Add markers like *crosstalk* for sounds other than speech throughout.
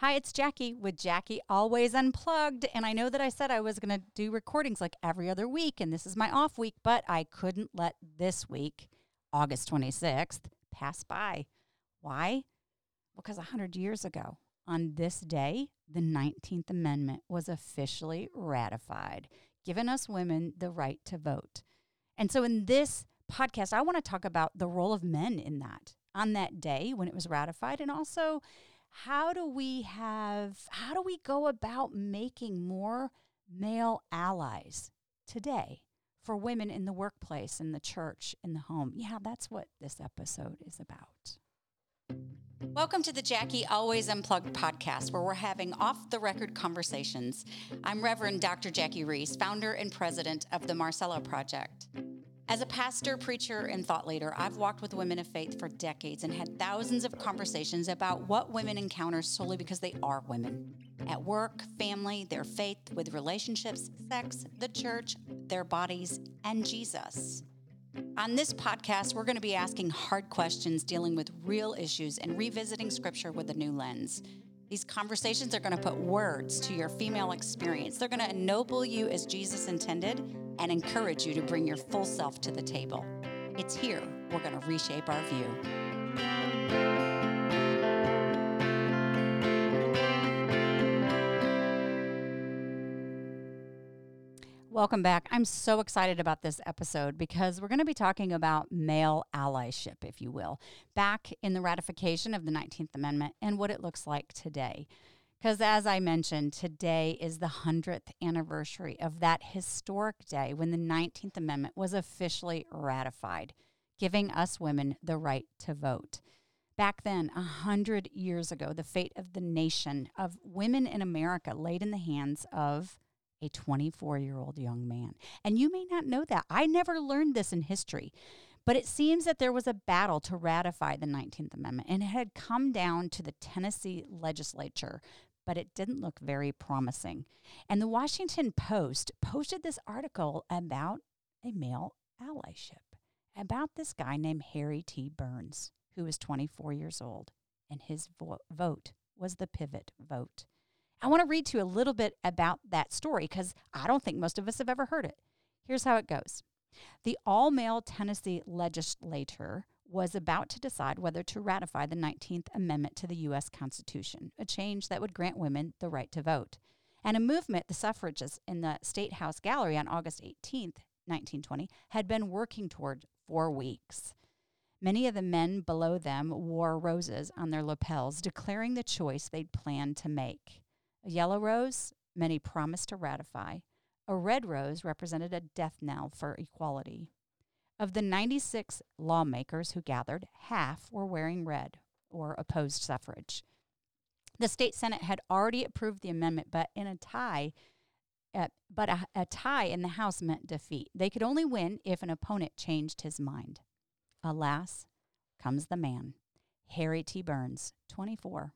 Hi, it's Jackie with Jackie Always Unplugged. And I know that I said I was going to do recordings like every other week, and this is my off week, but I couldn't let this week, August 26th, pass by. Why? Because 100 years ago, on this day, the 19th Amendment was officially ratified, giving us women the right to vote. And so in this podcast, I want to talk about the role of men in that on that day when it was ratified and also how do we have how do we go about making more male allies today for women in the workplace in the church in the home yeah that's what this episode is about Welcome to the Jackie Always Unplugged podcast, where we're having off the record conversations. I'm Reverend Dr. Jackie Roese, founder and president of the Marcella Project. As a pastor, preacher, and thought leader, I've walked with women of faith for decades and had thousands of conversations about what women encounter solely because they are women. At work, family, their faith, with relationships, sex, the church, their bodies, and Jesus. On this podcast, we're going to be asking hard questions, dealing with real issues, and revisiting scripture with a new lens. These conversations are going to put words to your female experience. They're going to ennoble you as Jesus intended and encourage you to bring your full self to the table. It's here we're going to reshape our view. Welcome back. I'm so excited about this episode because we're going to be talking about male allyship, if you will, back in the ratification of the 19th Amendment and what it looks like today. Because as I mentioned, today is the 100th anniversary of that historic day when the 19th Amendment was officially ratified, giving us women the right to vote. Back then, a hundred years ago, the fate of the nation of women in America laid in the hands of a 24 year old young man. And you may not know that. I never learned this in history. But it seems that there was a battle to ratify the 19th Amendment, and it had come down to the Tennessee legislature, but it didn't look very promising. And the Washington Post posted this article about a male allyship, about this guy named Harry T. Burns, who was 24 years old, and his vo- vote was the pivot vote. I want to read to you a little bit about that story because I don't think most of us have ever heard it. Here's how it goes The all male Tennessee legislature was about to decide whether to ratify the 19th Amendment to the U.S. Constitution, a change that would grant women the right to vote. And a movement the suffragists in the State House Gallery on August 18th, 1920, had been working toward for weeks. Many of the men below them wore roses on their lapels, declaring the choice they'd planned to make. A yellow rose, many promised to ratify. A red rose represented a death knell for equality. Of the 96 lawmakers who gathered, half were wearing red or opposed suffrage. The state senate had already approved the amendment, but in a tie, uh, but a, a tie in the House meant defeat. They could only win if an opponent changed his mind. Alas, comes the man, Harry T. Burns, 24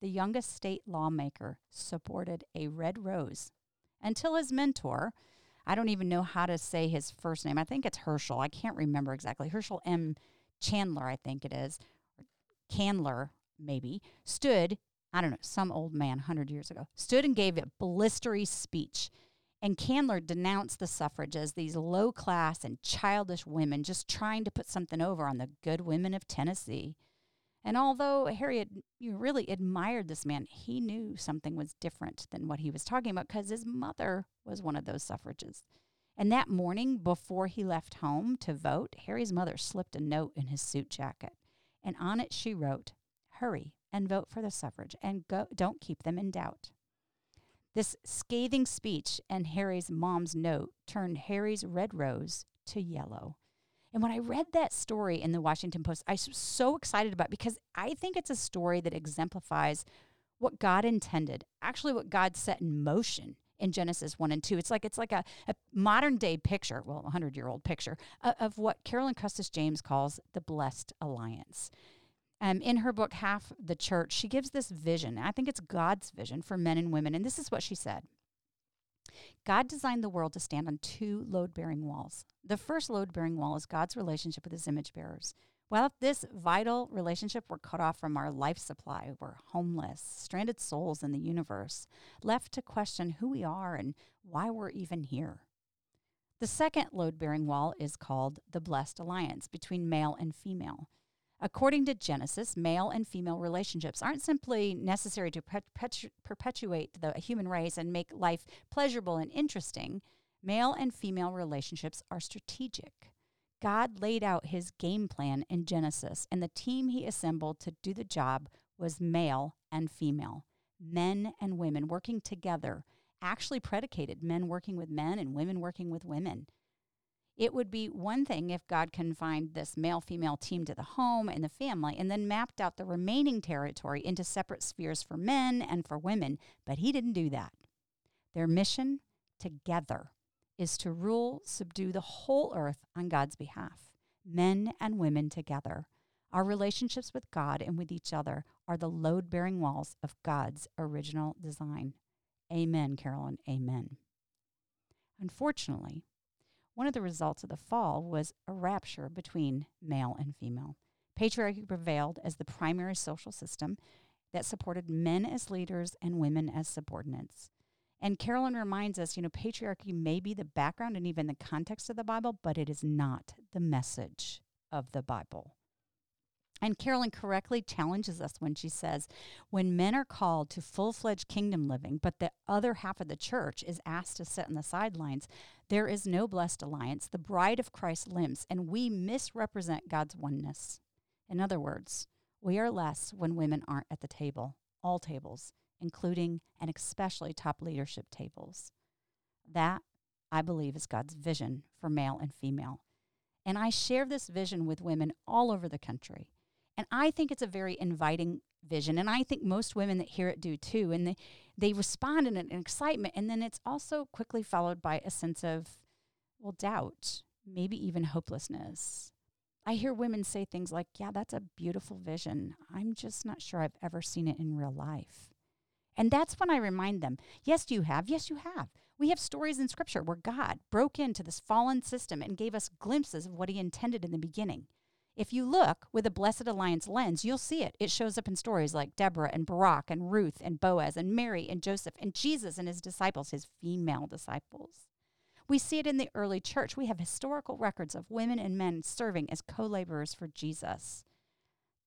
the youngest state lawmaker, supported a red rose until his mentor, I don't even know how to say his first name. I think it's Herschel. I can't remember exactly. Herschel M. Chandler, I think it is, Candler, maybe, stood, I don't know, some old man 100 years ago, stood and gave a blistery speech. And Candler denounced the suffrage as these low class and childish women just trying to put something over on the good women of Tennessee. And although Harry you really admired this man, he knew something was different than what he was talking about because his mother was one of those suffragists. And that morning, before he left home to vote, Harry's mother slipped a note in his suit jacket. And on it, she wrote, Hurry and vote for the suffrage and go, don't keep them in doubt. This scathing speech and Harry's mom's note turned Harry's red rose to yellow. And when I read that story in the Washington Post, I was so excited about because I think it's a story that exemplifies what God intended, actually what God set in motion in Genesis 1 and 2. It's like it's like a, a modern day picture, well, a 100-year-old picture uh, of what Carolyn Custis James calls the blessed alliance. Um, in her book Half the Church, she gives this vision. I think it's God's vision for men and women, and this is what she said. God designed the world to stand on two load bearing walls. The first load bearing wall is God's relationship with his image bearers. Well, if this vital relationship were cut off from our life supply, we're homeless, stranded souls in the universe, left to question who we are and why we're even here. The second load bearing wall is called the blessed alliance between male and female. According to Genesis, male and female relationships aren't simply necessary to perpetu- perpetuate the human race and make life pleasurable and interesting. Male and female relationships are strategic. God laid out his game plan in Genesis, and the team he assembled to do the job was male and female, men and women working together, actually predicated men working with men and women working with women. It would be one thing if God confined this male female team to the home and the family and then mapped out the remaining territory into separate spheres for men and for women, but he didn't do that. Their mission together is to rule, subdue the whole earth on God's behalf, men and women together. Our relationships with God and with each other are the load bearing walls of God's original design. Amen, Carolyn. Amen. Unfortunately, one of the results of the fall was a rupture between male and female. Patriarchy prevailed as the primary social system that supported men as leaders and women as subordinates. And Carolyn reminds us, you know, patriarchy may be the background and even the context of the Bible, but it is not the message of the Bible. And Carolyn correctly challenges us when she says, when men are called to full fledged kingdom living, but the other half of the church is asked to sit on the sidelines, there is no blessed alliance. The bride of Christ limps, and we misrepresent God's oneness. In other words, we are less when women aren't at the table, all tables, including and especially top leadership tables. That, I believe, is God's vision for male and female. And I share this vision with women all over the country. And I think it's a very inviting vision. And I think most women that hear it do too. And they, they respond in an excitement. And then it's also quickly followed by a sense of, well, doubt, maybe even hopelessness. I hear women say things like, Yeah, that's a beautiful vision. I'm just not sure I've ever seen it in real life. And that's when I remind them yes, you have. Yes, you have. We have stories in Scripture where God broke into this fallen system and gave us glimpses of what He intended in the beginning. If you look with a Blessed Alliance lens, you'll see it. It shows up in stories like Deborah and Barak and Ruth and Boaz and Mary and Joseph and Jesus and his disciples, his female disciples. We see it in the early church. We have historical records of women and men serving as co laborers for Jesus.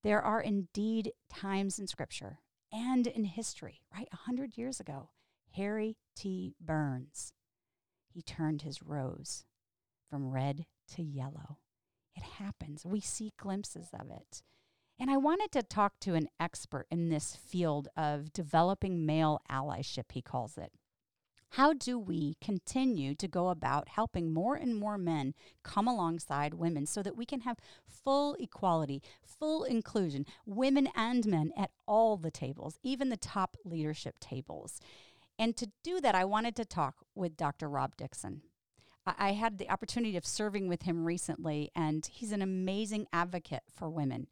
There are indeed times in Scripture and in history, right? A hundred years ago, Harry T. Burns, he turned his rose from red to yellow. It happens. We see glimpses of it. And I wanted to talk to an expert in this field of developing male allyship, he calls it. How do we continue to go about helping more and more men come alongside women so that we can have full equality, full inclusion, women and men at all the tables, even the top leadership tables? And to do that, I wanted to talk with Dr. Rob Dixon. I had the opportunity of serving with him recently, and he's an amazing advocate for women.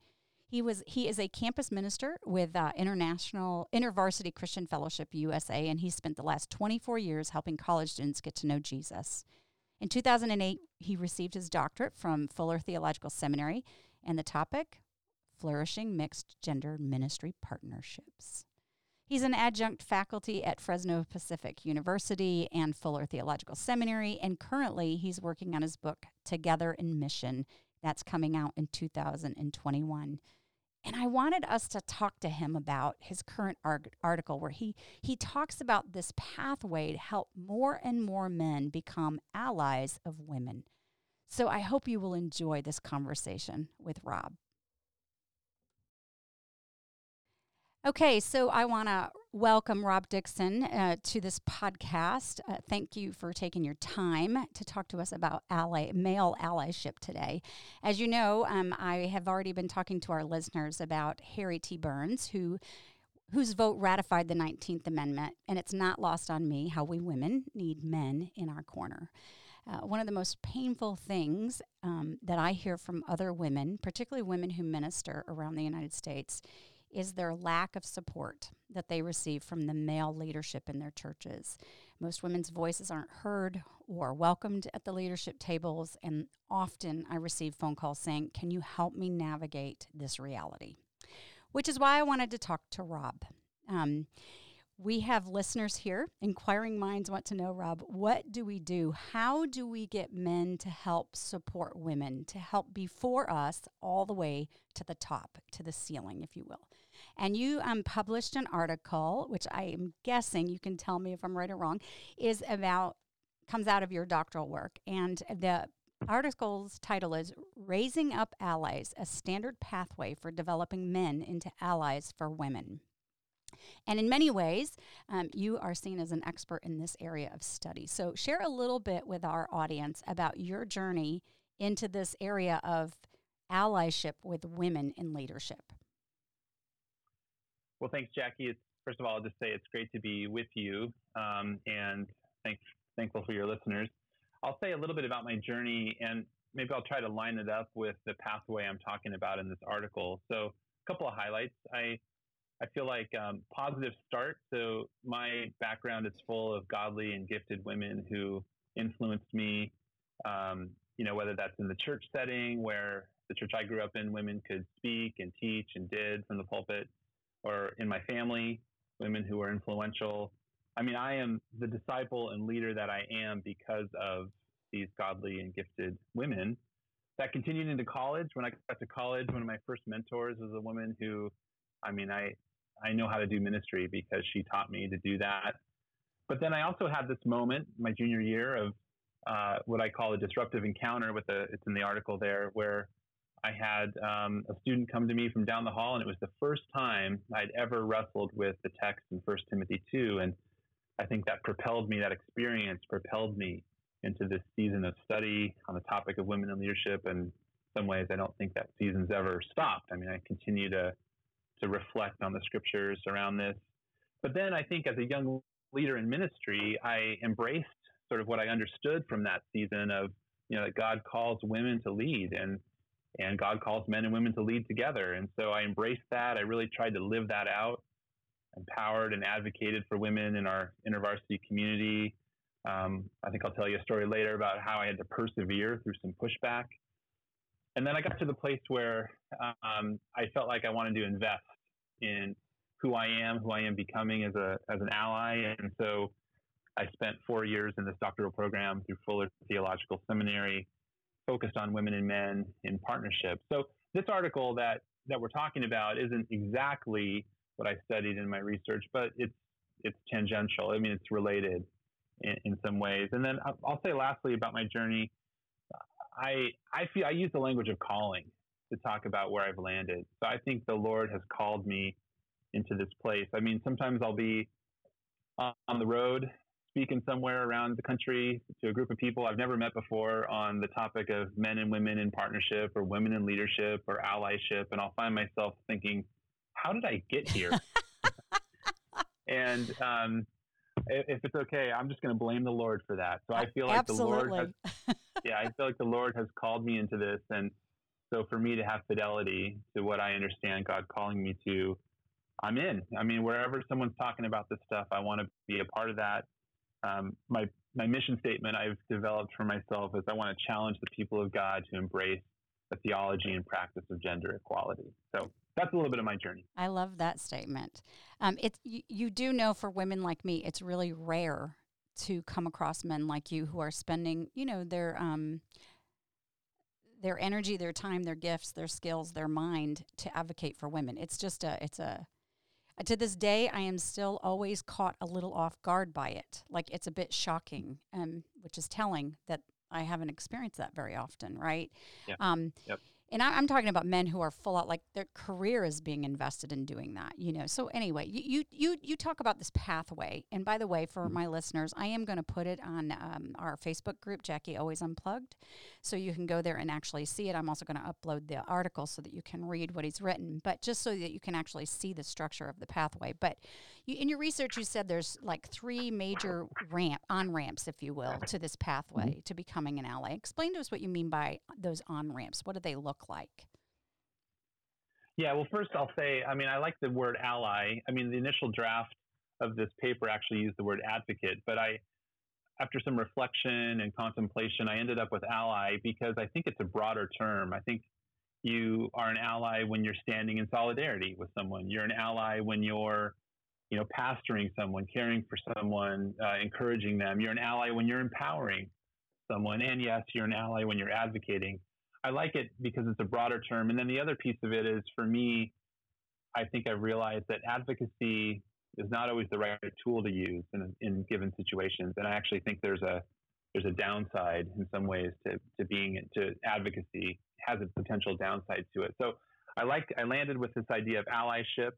He was he is a campus minister with uh, International InterVarsity Christian Fellowship USA, and he spent the last 24 years helping college students get to know Jesus. In 2008, he received his doctorate from Fuller Theological Seminary, and the topic: flourishing mixed gender ministry partnerships. He's an adjunct faculty at Fresno Pacific University and Fuller Theological Seminary, and currently he's working on his book, Together in Mission. That's coming out in 2021. And I wanted us to talk to him about his current article where he, he talks about this pathway to help more and more men become allies of women. So I hope you will enjoy this conversation with Rob. Okay, so I want to welcome Rob Dixon uh, to this podcast. Uh, thank you for taking your time to talk to us about ally, male allyship today. As you know, um, I have already been talking to our listeners about Harry T. Burns, who whose vote ratified the 19th Amendment, and it's not lost on me how we women need men in our corner. Uh, one of the most painful things um, that I hear from other women, particularly women who minister around the United States, is their lack of support that they receive from the male leadership in their churches. Most women's voices aren't heard or welcomed at the leadership tables, and often I receive phone calls saying, Can you help me navigate this reality? Which is why I wanted to talk to Rob. Um, we have listeners here. Inquiring minds want to know, Rob, what do we do? How do we get men to help support women, to help before us all the way to the top, to the ceiling, if you will? And you um, published an article, which I am guessing you can tell me if I'm right or wrong, is about, comes out of your doctoral work. And the article's title is Raising Up Allies, a Standard Pathway for Developing Men into Allies for Women. And in many ways, um, you are seen as an expert in this area of study. So, share a little bit with our audience about your journey into this area of allyship with women in leadership. Well, thanks, Jackie. It's, first of all, I'll just say it's great to be with you um, and thank, thankful for your listeners. I'll say a little bit about my journey and maybe I'll try to line it up with the pathway I'm talking about in this article. So, a couple of highlights. I I feel like um, positive start. So my background is full of godly and gifted women who influenced me. Um, you know, whether that's in the church setting where the church I grew up in, women could speak and teach and did from the pulpit, or in my family, women who were influential. I mean, I am the disciple and leader that I am because of these godly and gifted women. That continued into college. When I got to college, one of my first mentors was a woman who, I mean, I I know how to do ministry because she taught me to do that. But then I also had this moment, my junior year, of uh, what I call a disruptive encounter with a, it's in the article there, where I had um, a student come to me from down the hall, and it was the first time I'd ever wrestled with the text in First Timothy 2. And I think that propelled me, that experience propelled me into this season of study on the topic of women in leadership. And in some ways, I don't think that season's ever stopped. I mean, I continue to to reflect on the scriptures around this. But then I think as a young leader in ministry, I embraced sort of what I understood from that season of, you know, that God calls women to lead and and God calls men and women to lead together. And so I embraced that. I really tried to live that out, empowered and advocated for women in our intervarsity community. Um, I think I'll tell you a story later about how I had to persevere through some pushback and then I got to the place where um, I felt like I wanted to invest in who I am, who I am becoming as a as an ally, and so I spent four years in this doctoral program through Fuller Theological Seminary, focused on women and men in partnership. So this article that that we're talking about isn't exactly what I studied in my research, but it's it's tangential. I mean, it's related in, in some ways. And then I'll say lastly about my journey I I feel I use the language of calling to talk about where I've landed. So I think the Lord has called me into this place. I mean, sometimes I'll be on the road speaking somewhere around the country to a group of people I've never met before on the topic of men and women in partnership or women in leadership or allyship, and I'll find myself thinking, "How did I get here?" *laughs* and um, if it's okay, I'm just going to blame the Lord for that. So I feel like Absolutely. the Lord has, *laughs* yeah, I feel like the Lord has called me into this. And so for me to have fidelity to what I understand God calling me to, I'm in. I mean, wherever someone's talking about this stuff, I want to be a part of that. Um, my, my mission statement I've developed for myself is I want to challenge the people of God to embrace the theology and practice of gender equality. So that's a little bit of my journey. I love that statement. Um, you, you do know for women like me, it's really rare to come across men like you who are spending, you know, their um, their energy, their time, their gifts, their skills, their mind to advocate for women. It's just a, it's a. To this day, I am still always caught a little off guard by it. Like it's a bit shocking, um, which is telling that I haven't experienced that very often, right? Yeah. Um, yep and I, am talking about men who are full out like their career is being invested in doing that you know? So anyway you you you, talk about this pathway. And by the way for mm-hmm. my listeners i am going to put it on um, our facebook group jackie always unplugged. So you can go there and actually see it. I'm also going to upload the article so that you can read what he's written but just so that you can actually see the structure of the pathway. But you, in your research you said there's like three major ramp on ramps if you will to this pathway mm-hmm. to becoming an ally explain to us what you mean by those on ramps what do they look look like? Yeah, well, first I'll say, I mean, I like the word ally. I mean, the initial draft of this paper actually used the word advocate, but I, after some reflection and contemplation, I ended up with ally because I think it's a broader term. I think you are an ally when you're standing in solidarity with someone. You're an ally when you're, you know, pastoring someone, caring for someone, uh, encouraging them. You're an ally when you're empowering someone. And yes, you're an ally when you're advocating. I like it because it's a broader term. And then the other piece of it is for me, I think I've realized that advocacy is not always the right tool to use in, in given situations. And I actually think there's a there's a downside in some ways to, to being to advocacy has a potential downside to it. So I like I landed with this idea of allyship,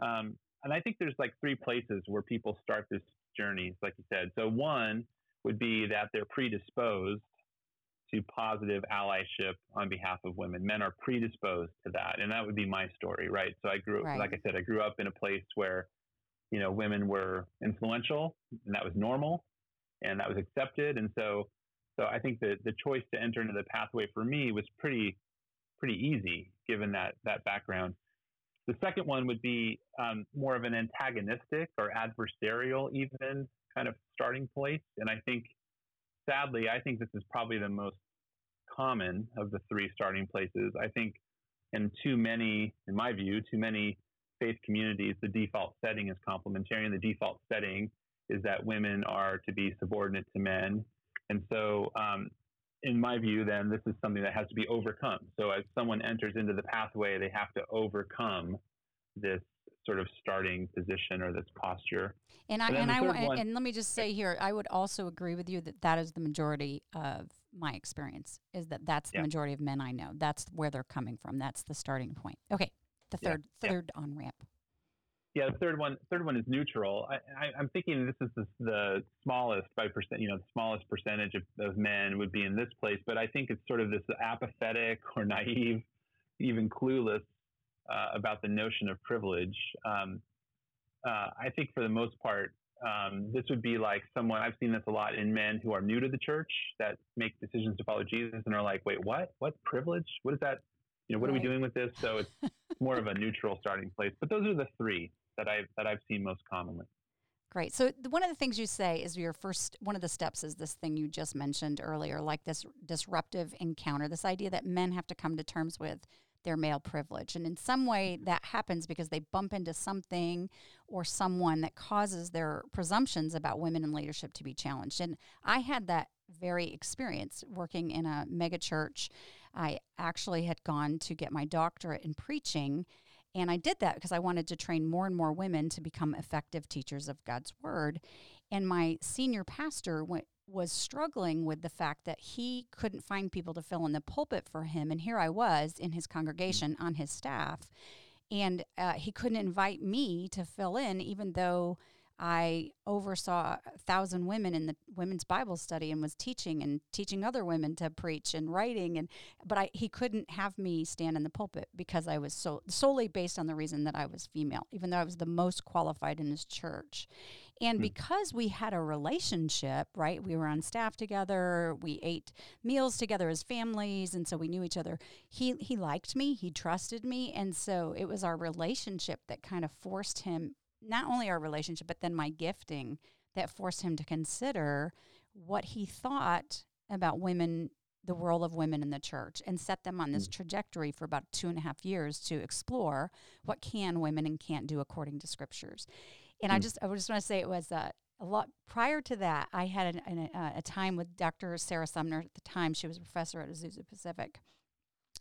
um, and I think there's like three places where people start this journey, like you said. So one would be that they're predisposed to positive allyship on behalf of women. Men are predisposed to that, and that would be my story, right? So I grew, right. like I said, I grew up in a place where you know women were influential, and that was normal, and that was accepted, and so so I think that the choice to enter into the pathway for me was pretty pretty easy given that that background. The second one would be um, more of an antagonistic or adversarial, even kind of starting place. And I think, sadly, I think this is probably the most common of the three starting places. I think in too many, in my view, too many faith communities, the default setting is complementarian. The default setting is that women are to be subordinate to men and so, um, in my view, then this is something that has to be overcome. So, as someone enters into the pathway, they have to overcome this sort of starting position or this posture. And I and, and I one, and let me just say here, I would also agree with you that that is the majority of my experience. Is that that's the yeah. majority of men I know. That's where they're coming from. That's the starting point. Okay, the third yeah. third yeah. on ramp. Yeah, the third one, third one is neutral. I, am thinking this is the, the, smallest by percent, you know, the smallest percentage of, of, men would be in this place, but I think it's sort of this apathetic or naive, even clueless uh, about the notion of privilege. Um, uh, I think for the most part, um, this would be like someone I've seen this a lot in men who are new to the church that make decisions to follow Jesus and are like, wait, what? What privilege? What is that? You know, what right. are we doing with this? So it's more of a neutral starting place. But those are the three that I've that I've seen most commonly. Great. So one of the things you say is your first one of the steps is this thing you just mentioned earlier, like this disruptive encounter, this idea that men have to come to terms with their male privilege. And in some way mm-hmm. that happens because they bump into something or someone that causes their presumptions about women in leadership to be challenged. And I had that very experience working in a megachurch. I actually had gone to get my doctorate in preaching and I did that because I wanted to train more and more women to become effective teachers of God's word. And my senior pastor went, was struggling with the fact that he couldn't find people to fill in the pulpit for him. And here I was in his congregation on his staff. And uh, he couldn't invite me to fill in, even though I oversaw a thousand women in the women's Bible study and was teaching and teaching other women to preach and writing and but I he couldn't have me stand in the pulpit because I was so solely based on the reason that I was female, even though I was the most qualified in his church. And hmm. because we had a relationship, right? We were on staff together, we ate meals together as families, and so we knew each other. He he liked me, he trusted me, and so it was our relationship that kind of forced him not only our relationship, but then my gifting that forced him to consider what he thought about women, the role of women in the church, and set them on this mm. trajectory for about two and a half years to explore what can women and can't do according to scriptures. And mm. I just, I just want to say it was uh, a lot prior to that. I had an, an, a, a time with Dr. Sarah Sumner at the time. She was a professor at Azusa Pacific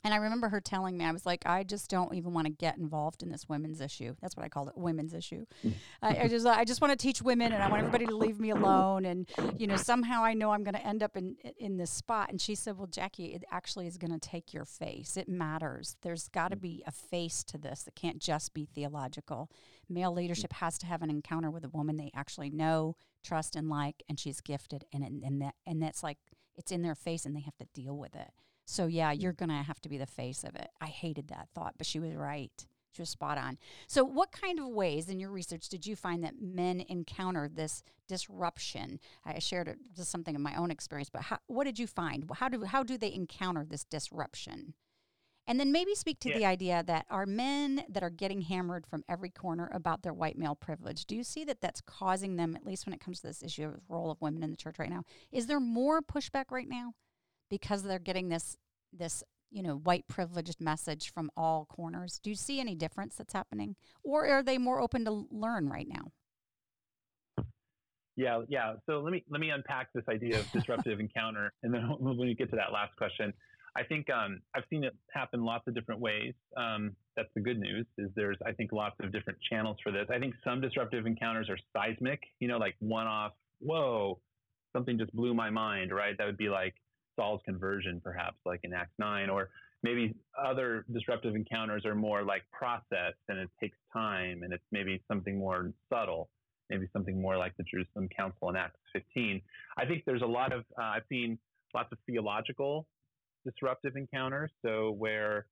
and I remember her telling me, I was like, I just don't even want to get involved in this women's issue. That's what I called it, women's issue. *laughs* I, I, just, I just want to teach women, and I want everybody to leave me alone. And you know, somehow I know I'm going to end up in in this spot. And she said, Well, Jackie, it actually is going to take your face. It matters. There's got to be a face to this. It can't just be theological. Male leadership has to have an encounter with a woman they actually know, trust, and like, and she's gifted, and and that and that's like it's in their face, and they have to deal with it. So yeah, you're going to have to be the face of it. I hated that thought, but she was right. She was spot on. So, what kind of ways in your research did you find that men encounter this disruption? I shared just something of my own experience, but how, what did you find? How do how do they encounter this disruption? And then maybe speak to yeah. the idea that are men that are getting hammered from every corner about their white male privilege. Do you see that that's causing them, at least when it comes to this issue of the role of women in the church right now? Is there more pushback right now because they're getting this this you know white privileged message from all corners? Do you see any difference that's happening, or are they more open to learn right now? Yeah, yeah. So let me let me unpack this idea of disruptive *laughs* encounter, and then *laughs* when we get to that last question, I think um, I've seen it happen lots of different ways. Um, that's the good news. Is there's I think lots of different channels for this. I think some disruptive encounters are seismic. You know, like one-off. Whoa, something just blew my mind. Right? That would be like Saul's conversion, perhaps, like in Acts nine, or maybe other disruptive encounters are more like process and it takes time and it's maybe something more subtle maybe something more like the Jerusalem Council in Acts 15. I think there's a lot of, uh, I've seen lots of theological disruptive encounters. So where,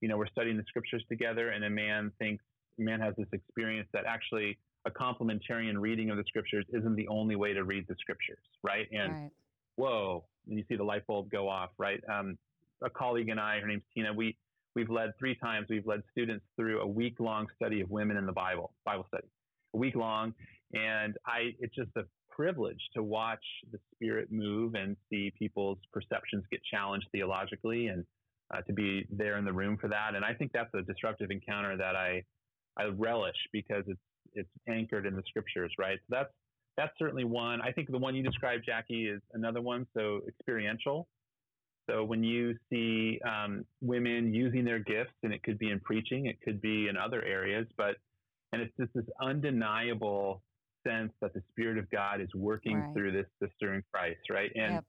you know, we're studying the scriptures together and a man thinks, a man has this experience that actually a complementarian reading of the scriptures isn't the only way to read the scriptures, right? And right. whoa, and you see the light bulb go off, right? Um, a colleague and I, her name's Tina, we, we've led three times, we've led students through a week long study of women in the Bible, Bible study, a week long. And I, it's just a privilege to watch the spirit move and see people's perceptions get challenged theologically and uh, to be there in the room for that. And I think that's a disruptive encounter that I, I relish because it's, it's anchored in the scriptures, right? So that's, that's certainly one. I think the one you described, Jackie, is another one. So experiential. So when you see um, women using their gifts, and it could be in preaching, it could be in other areas, but and it's just this undeniable sense that the Spirit of God is working right. through this sister in Christ, right? And yep.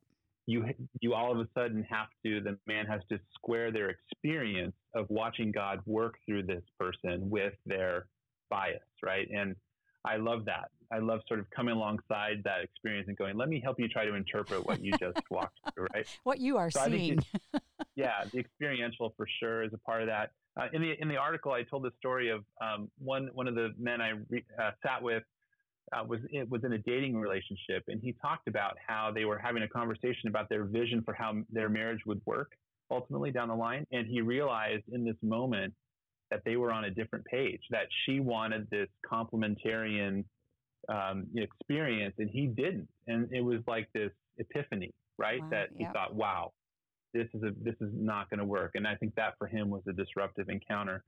you you all of a sudden have to the man has to square their experience of watching God work through this person with their bias, right? And I love that. I love sort of coming alongside that experience and going, let me help you try to interpret what you just walked *laughs* through, right? What you are so seeing. yeah, the experiential for sure is a part of that. Uh, in the in the article, I told the story of um, one one of the men I re, uh, sat with uh, was it was in a dating relationship, and he talked about how they were having a conversation about their vision for how their marriage would work ultimately down the line, and he realized in this moment that they were on a different page. That she wanted this complementarian um, experience, and he didn't, and it was like this epiphany, right? Wow, that he yep. thought, "Wow, this is a this is not going to work," and I think that for him was a disruptive encounter.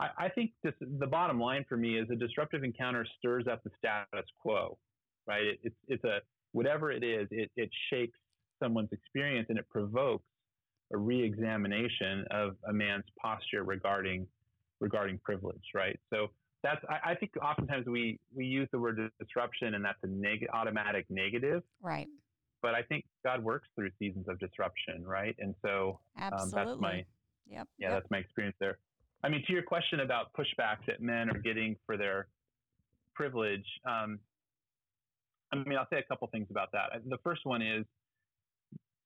I, I think this, the bottom line for me is a disruptive encounter stirs up the status quo, right? It, it's, it's a, whatever it is, it, it shakes someone's experience and it provokes a reexamination of a man's posture regarding, regarding privilege, right? So that's, I, I think oftentimes we, we use the word disruption and that's a neg- automatic negative. Right. But I think God works through seasons of disruption, right? And so um, that's my, yep. yeah, yep. that's my experience there. I mean, to your question about pushback that men are getting for their privilege, um, I mean, I'll say a couple things about that. The first one is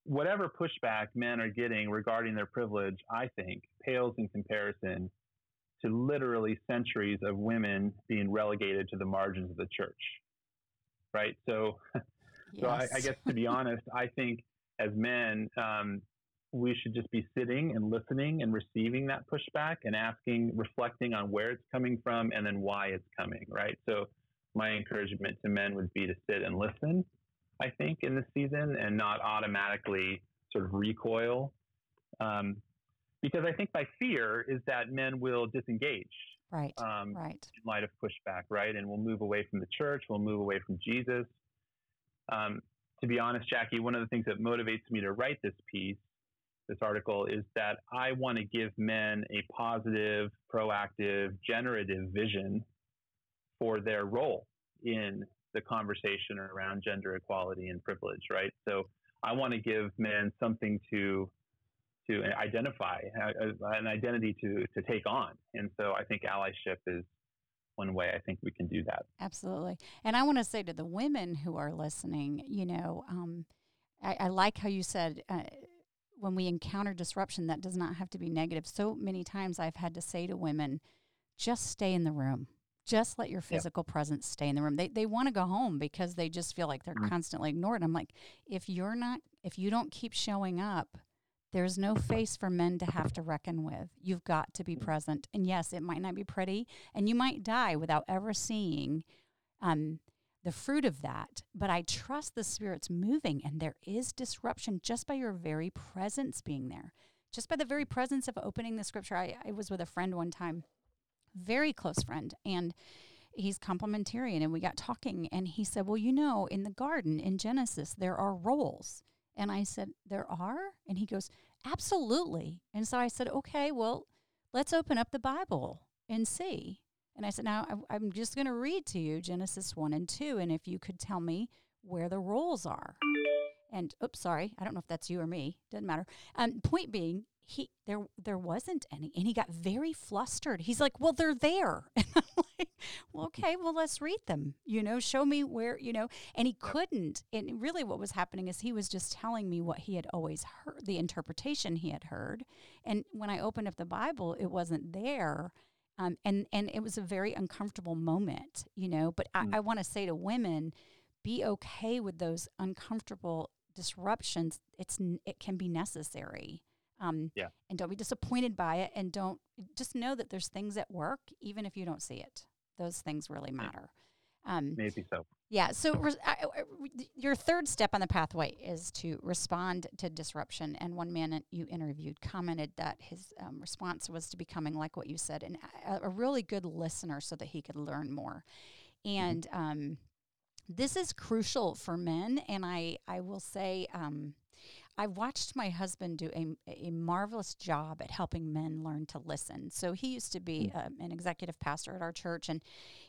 whatever pushback men are getting regarding their privilege, I think, pales in comparison to literally centuries of women being relegated to the margins of the church. Right. So, yes. *laughs* so I, I, guess to be honest, I think as men, um, we should just be sitting and listening and receiving that pushback and asking, reflecting on where it's coming from and then why it's coming, right? So, my encouragement to men would be to sit and listen, I think, in this season and not automatically sort of recoil. Um, because I think my fear is that men will disengage. Right. Um, right. In light of pushback, right? And we'll move away from the church, we'll move away from Jesus. Um, to be honest, Jackie, one of the things that motivates me to write this piece this article is that I want to give men a positive, proactive, generative vision for their role in the conversation around gender equality and privilege, right? So I want to give men something to to identify, an identity to to take on, and so I think allyship is one way I think we can do that. Absolutely, and I want to say to the women who are listening, you know, um, I, I, like how you said. Uh, when we encounter disruption, that does not have to be negative. So many times I've had to say to women, just stay in the room. Just let your physical yep. presence stay in the room. They, they want to go home because they just feel like they're mm-hmm. constantly ignored. I'm like, if you're not, if you don't keep showing up, There's no face for men to have to reckon with. You've got to be present. And yes, it might not be pretty, and you might die without ever seeing um, the fruit of that. But I trust the Spirit's moving, and there is disruption just by your very presence being there. Just by the very presence of opening the scripture. I, I was with a friend one time, very close friend, and he's complementarian and we got talking and he said well you know in the garden in genesis there are roles and i said there are? And he goes absolutely. And so i said okay well let's open up the bible and see. And i said now i'm just going to read to you genesis 1 and 2 and if you could tell me where the roles are and oops sorry i don't know if that's you or me doesn't matter. Um, point being he there there wasn't any and he got very flustered. He's like well they're there. *laughs* And i'm like well okay well let's read them you know show me where you know and he couldn't and really what was happening is he was just telling me what he had always heard the interpretation he had heard and when i opened up the bible it wasn't there um, and and it was a very uncomfortable moment you know but mm. i, I want to say to women be okay with those uncomfortable disruptions it's it can be necessary um, yeah. And don't be disappointed by it. And don't just know that there's things at work, even if you don't see it. Those things really matter. Um, Maybe so. Yeah. So re- I, I, your third step on the pathway is to respond to disruption. And one man you interviewed commented that his um, response was to becoming like what you said, and a, a, really good listener, so that he could learn more. Mm-hmm. And mm-hmm. um, this is crucial for men. And I I will say. Um, I watched my husband do a, a marvelous job at helping men learn to listen. So he used to be mm. um, an executive pastor at our church, and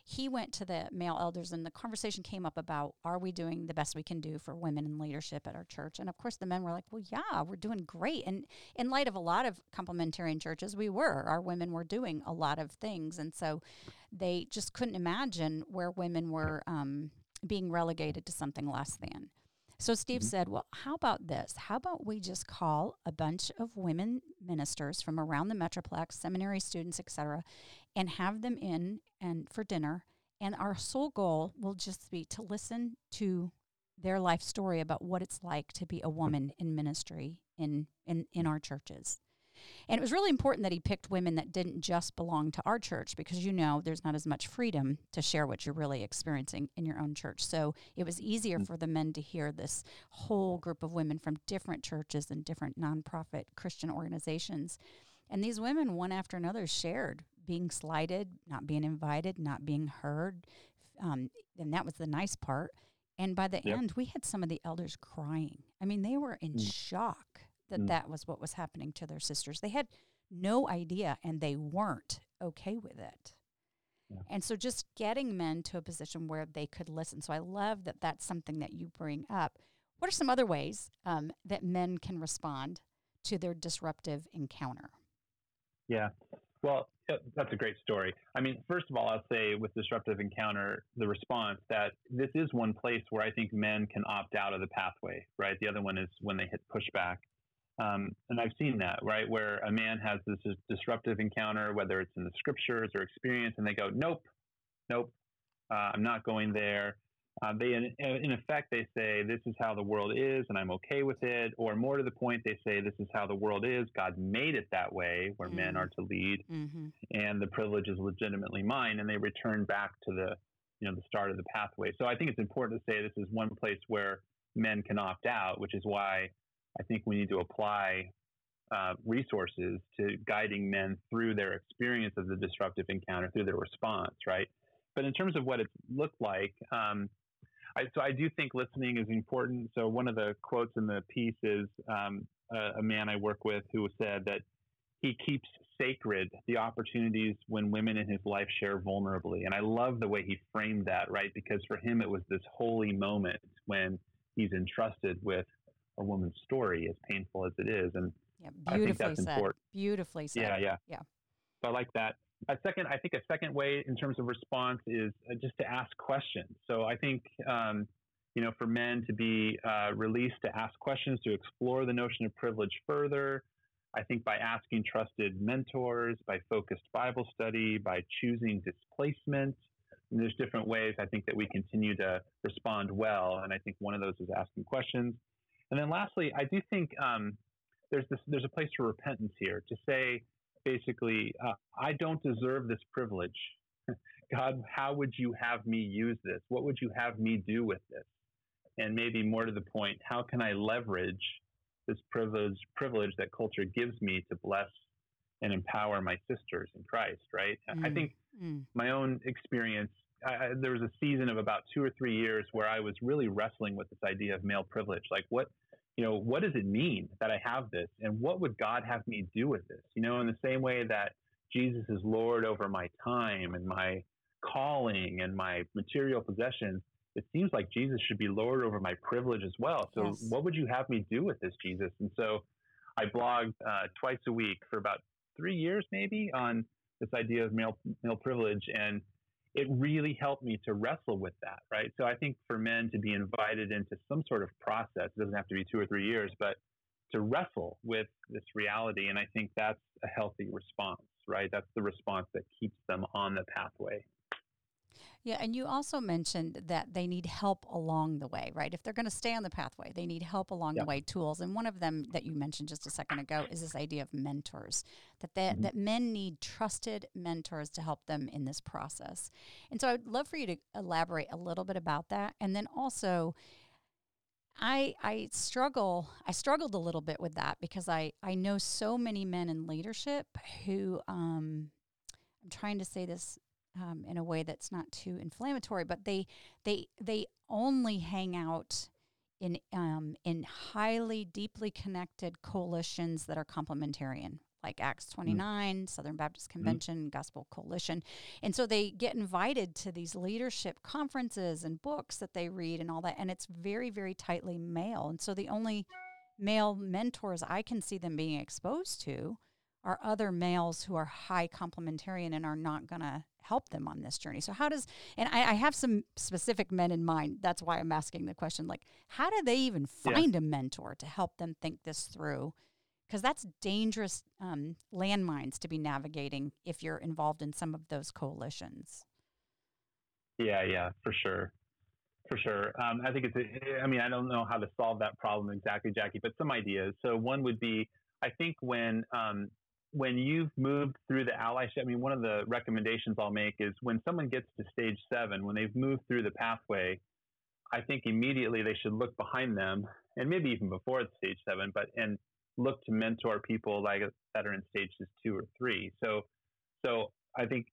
he went to the male elders, and the conversation came up about are we doing the best we can do for women in leadership at our church? And of course, the men were like, well, yeah, we're doing great. And in light of a lot of complementarian churches, we were. Our women were doing a lot of things. And so they just couldn't imagine where women were um, being relegated to something less than. So Steve mm-hmm. said, Well, how about this? How about we just call a bunch of women ministers from around the Metroplex, seminary students, etc., and have them in and for dinner. And our sole goal will just be to listen to their life story about what it's like to be a woman in ministry in, in, in our churches. And it was really important that he picked women that didn't just belong to our church because you know there's not as much freedom to share what you're really experiencing in your own church. So it was easier mm. for the men to hear this whole group of women from different churches and different nonprofit Christian organizations. And these women, one after another, shared being slighted, not being invited, not being heard. Um, and that was the nice part. And by the yep. end, we had some of the elders crying. I mean, they were in mm. shock that mm. that was what was happening to their sisters. They had no idea and they weren't okay with it. Yeah. And so just getting men to a position where they could listen. So I love that that's something that you bring up. What are some other ways um, that men can respond to their disruptive encounter? Yeah. Well, that's a great story. I mean, first of all, I'll say with disruptive encounter, the response that this is one place where I think men can opt out of the pathway, right? The other one is when they hit pushback. Um, and I've seen that, right, where a man has this disruptive encounter, whether it's in the scriptures or experience, and they go, nope, nope, uh, I'm not going there. Uh, they, in, in, effect, they say, this is how the world is, and I'm okay with it. Or more to the point, they say, this is how the world is. God made it that way, where mm men are to lead, mm-hmm. and the privilege is legitimately mine. And they return back to the, you know, the start of the pathway. So I think it's important to say this is one place where men can opt out, which is why I think we need to apply uh, resources to guiding men through their experience of the disruptive encounter, through their response, right? But in terms of what it's looked like, um, I, so I do think listening is important. So one of the quotes in the piece is um, a, a man I work with who said that he keeps sacred the opportunities when women in his life share vulnerably. And I love the way he framed that, right? Because for him, it was this holy moment when he's entrusted with a woman's story, as painful as it is. And yeah, beautifully said. Important. Beautifully said. Yeah, yeah, yeah. So I like that. A second, I think a second way in terms of response is uh, just to ask questions. So I think, um, you know, for men to be uh, released to ask questions, to explore the notion of privilege further. I think by asking trusted mentors, by focused Bible study, by choosing displacement, and there's different ways I think that we continue to respond well. And I think one of those is asking questions. And then lastly, I do think um, there's this there's a place for repentance here to say basically uh, I don't deserve this privilege. *laughs* God, how would you have me use this? What would you have me do with this? And maybe more to the point, how can I leverage this privilege privilege that culture gives me to bless and empower my sisters in Christ, right? Mm. I think mm. my own experience, I, there was a season of about two or three years where I was really wrestling with this idea of male privilege. Like, what, you know, what does it mean that I have this? And what would God have me do with this? You know, in the same way that Jesus is Lord over my time and my calling and my material possessions, it seems like Jesus should be Lord over my privilege as well. So, yes. what would you have me do with this, Jesus? And so, I blogged uh, twice a week for about three years, maybe, on this idea of male male privilege, and it really helped me to wrestle with that. Right. So, I think for men to be invited into some sort of process, it doesn't have to be two or three years, but to wrestle with this reality, and I think that's a healthy response. Right. That's the response that keeps them on the pathway yeah, and you also mentioned that they need help along the way, right? If they're going to stay on the pathway, they need help along yeah. the way, tools. And one of them that you mentioned just a second ago is this idea of mentors. That they, mm-hmm. that men need trusted mentors to help them in this process. And so I'd love for you to elaborate a little bit about that and then also I I struggle I struggled a little bit with that because I I know so many men in leadership who um I'm trying to say this um, in a way that's not too inflammatory, but they they they only hang out in um, in highly deeply connected coalitions that are complementarian, like Acts mm. 29, mm. Southern Baptist mm-hmm. Convention, mm. Gospel Coalition. And so they get invited to these leadership conferences and books that they read and all that. And it's very, very tightly male. And so the only male mentors I can see them being exposed to are other males who are high complementarian and are not going to help them on this journey. So how does and I, I, have some specific men in mind. That's why I'm asking the question. Like, how do they even find yeah. a mentor to help them think this through? Because that's dangerous um, landmines to be navigating if you're involved in some of those coalitions. Yeah, yeah, for sure. For sure. Um, I think it's, a, I mean, I don't know how to solve that problem exactly, Jackie, but some ideas. So, one would be I think when um, when you've moved through the allyship, I mean, one of the recommendations I'll make is when someone gets to stage seven, when they've moved through the pathway, I think immediately they should look behind them and maybe even before it's stage seven, but and look to mentor people like that are in stages two or three. So, so I think,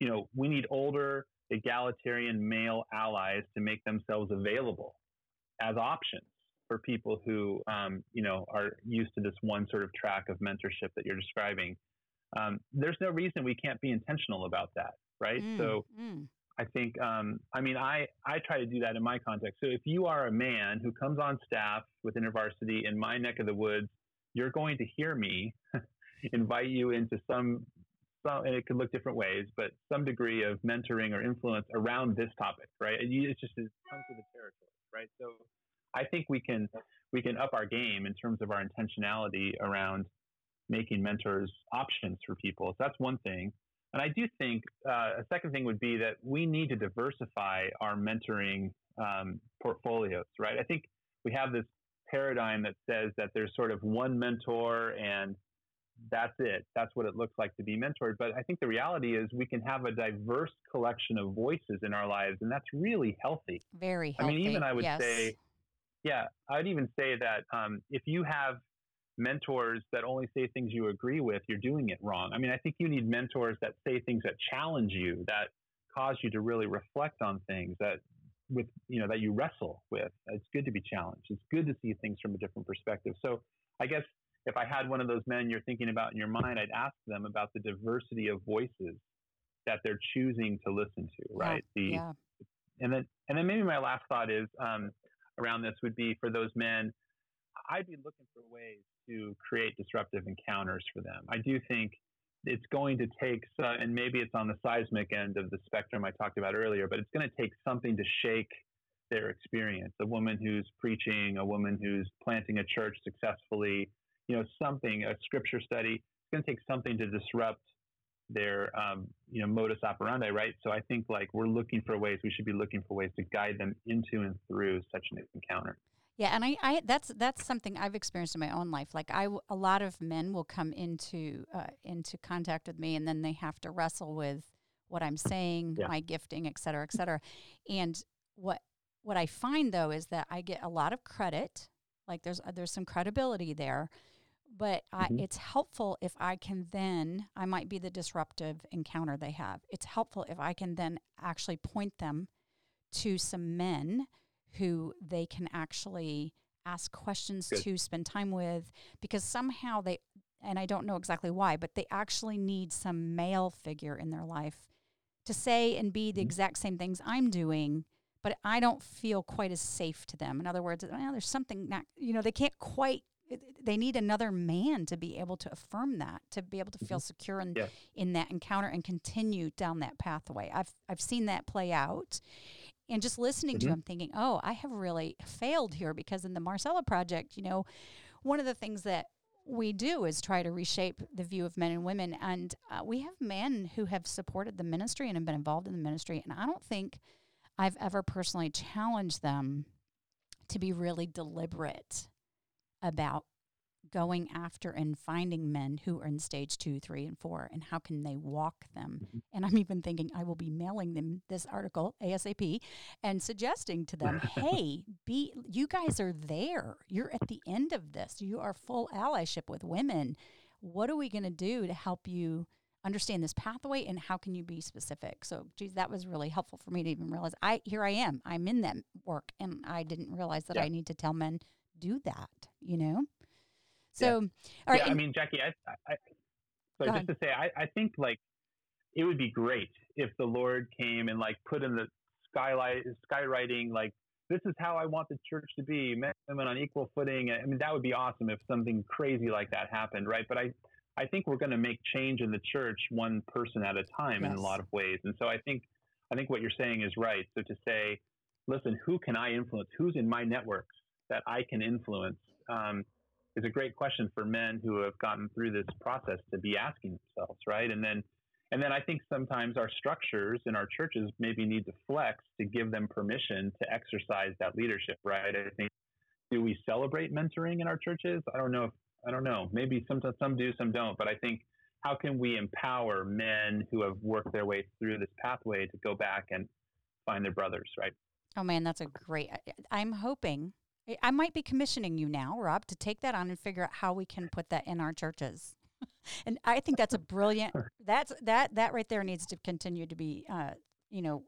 you know, we need older egalitarian male allies to make themselves available as options for people who um, you know are used to this one sort of track of mentorship that you're describing. Um, there's no reason we can't be intentional about that, right? Mm, so mm. I think, um, I mean, I I try to do that in my context. So if you are a man who comes on staff with InterVarsity in my neck of the woods, you're going to hear me *laughs* invite you into some. Some, and it could look different ways, but some degree of mentoring or influence around this topic, right? It's just it comes with the territory, right? So I think we can we can up our game in terms of our intentionality around making mentors options for people. So that's one thing. And I do think uh, a second thing would be that we need to diversify our mentoring um, portfolios, right? I think we have this paradigm that says that there's sort of one mentor and that's it. That's what it looks like to be mentored. But I think the reality is we can have a diverse collection of voices in our lives, and that's really healthy. Very healthy. I mean, even I would yes. say yeah, I'd even say that um, if you have mentors that only say things you agree with, you're doing it wrong. I mean, I think you need mentors that say things that challenge you, that cause you to really reflect on things that with you know that you wrestle with. It's good to be challenged. It's good to see things from a different perspective. So I guess if I had one of those men you're thinking about in your mind, I'd ask them about the diversity of voices that they're choosing to listen to, right? Yeah, the yeah. and then and then maybe my last thought is um, around this would be for those men, I'd be looking for ways to create disruptive encounters for them. I do think it's going to take, uh, and maybe it's on the seismic end of the spectrum I talked about earlier, but it's going to take something to shake their experience. A woman who's preaching, a woman who's planting a church successfully, you know, something, a scripture study. It's going to take something to disrupt their um, you know modus operandi, right? So I think like we're looking for ways we should be looking for ways to guide them into and through such an encounter. Yeah, and I, I that's that's something I've experienced in my own life. Like I, a lot of men will come into uh, into contact with me, and then they have to wrestle with what I'm saying, yeah. my gifting, et cetera, et cetera. and what what I find though is that I get a lot of credit. Like there's uh, there's some credibility there, but mm-hmm. I, it's helpful if I can then I might be the disruptive encounter they have. It's helpful if I can then actually point them to some men who they can actually ask questions Good. to, spend time with, because somehow they, and I don't know exactly why, but they actually need some male figure in their life to say and be the mm-hmm. exact same things I'm doing, but I don't feel quite as safe to them. In other words, well, there's something not, you know, they can't quite they need another man to be able to affirm that to be able to feel mm-hmm. secure in, yeah. in that encounter and continue down that pathway i've i've seen that play out and just listening mm-hmm. to him, thinking, oh, I have really failed here because in the Marcella Project, you know, one of the things that we do is try to reshape the view of men and women. And uh, we have men who have supported the ministry and have been involved in the ministry. And I don't think I've ever personally challenged them to be really deliberate about going after and finding men who are in stage two, three, and four, and how can they walk them? Mm-hmm. And I'm even thinking I will be mailing them this article ASAP and suggesting to them, *laughs* hey, be you guys are there. You're at the end of this. You are full allyship with women. What are we going to do to help you? understand this pathway and how can you be specific so geez that was really helpful for me to even realize i here i am i'm in that work and i didn't realize that yeah. i need to tell men do that you know so, yeah. all right. Yeah, I mean, Jackie, I, I, so just ahead. to say, I, I think like it would be great if the Lord came and like put in the skylight, skywriting, like this is how I want the church to be, men and women on equal footing. I mean, that would be awesome if something crazy like that happened, right? But I, I think we're going to make change in the church one person at a time yes. in a lot of ways. And so I think, I think what you're saying is right. So to say, listen, who can I influence? Who's in my networks that I can influence? Um, is a great question for men who have gotten through this process to be asking themselves, right? And then, and then I think sometimes our structures in our churches maybe need to flex to give them permission to exercise that leadership, right? I think, do we celebrate mentoring in our churches? I don't know if, I don't know. Maybe some, some do, some don't, but I think how can we empower men who have worked their way through this pathway to go back and find their brothers, right? Oh man, that's a great. I'm hoping I might be commissioning you now, Rob, to take that on and figure out how we can put that in our churches. *laughs* and I think that's a brilliant. That's that that right there needs to continue to be, uh, you know,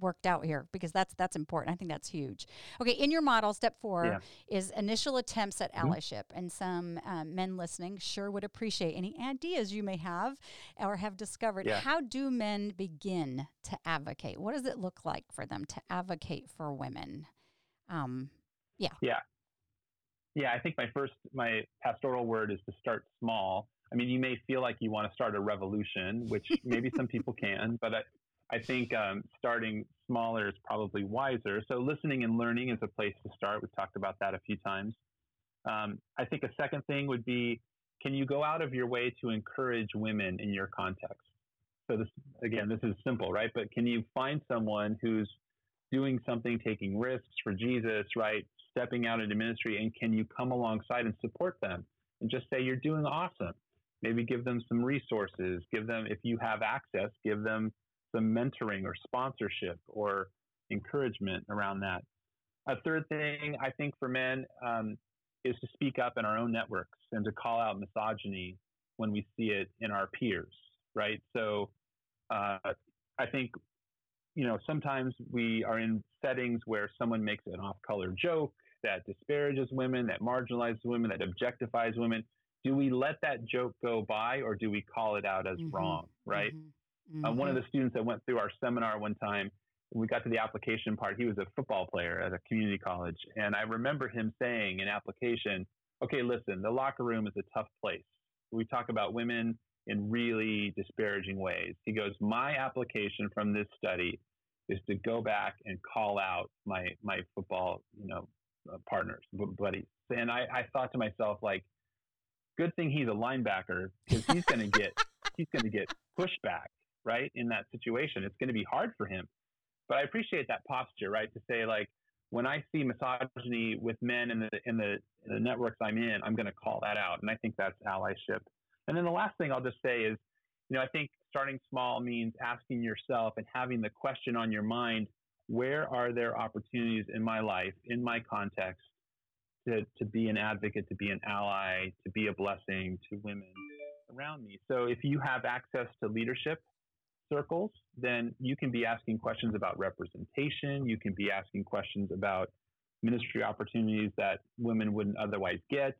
worked out here because that's that's important. I think that's huge. Okay, in your model, step four yeah. is initial attempts at mm-hmm. allyship, and some um, men listening sure would appreciate any ideas you may have or have discovered. Yeah. How do men begin to advocate? What does it look like for them to advocate for women? Um, yeah. Yeah. Yeah. I think my first, my pastoral word is to start small. I mean, you may feel like you want to start a revolution, which *laughs* maybe some people can, but I, I think um, starting smaller is probably wiser. So listening and learning is a place to start. We've talked about that a few times. Um, I think a second thing would be, can you go out of your way to encourage women in your context? So this, again, this is simple, right? But can you find someone who's doing something, taking risks for Jesus, right? Stepping out into ministry and can you come alongside and support them? And just say you're doing awesome. Maybe give them some resources give them if you have access give them some mentoring or sponsorship or encouragement around that. A third thing i think for men um, is to speak up in our own networks and to call out misogyny when we see it in our peers right? So uh, i think you know, sometimes we are in settings where someone makes an off color joke that disparages women, that marginalizes women, that objectifies women. Do we let that joke go by or do we call it out as mm-hmm. wrong, right? Mm-hmm. Uh, one of mm-hmm. the students that went through our seminar one time, we got to the application part. He was a football player at a community college. And I remember him saying in application, okay, listen, the locker room is a tough place. We talk about women in really disparaging ways. He goes, my application from this study is to go back and call out my my football, you know, uh, partners, buddies. And I, I thought to myself, like, good thing he's a linebacker because he's going to get *laughs* he's going to get pushback, right? In that situation, it's going to be hard for him. But I appreciate that posture, right? To say like, when I see misogyny with men in the in the, in the networks I'm in, I'm going to call that out, and I think that's allyship. And then the last thing I'll just say is, you know, I think starting small means asking yourself and having the question on your mind: Where are there opportunities in my life, in my context, to to be an advocate, to be an ally, to be a blessing to women around me? So if you have access to leadership circles, then you can be asking questions about representation. You can be asking questions about ministry opportunities that women wouldn't otherwise get.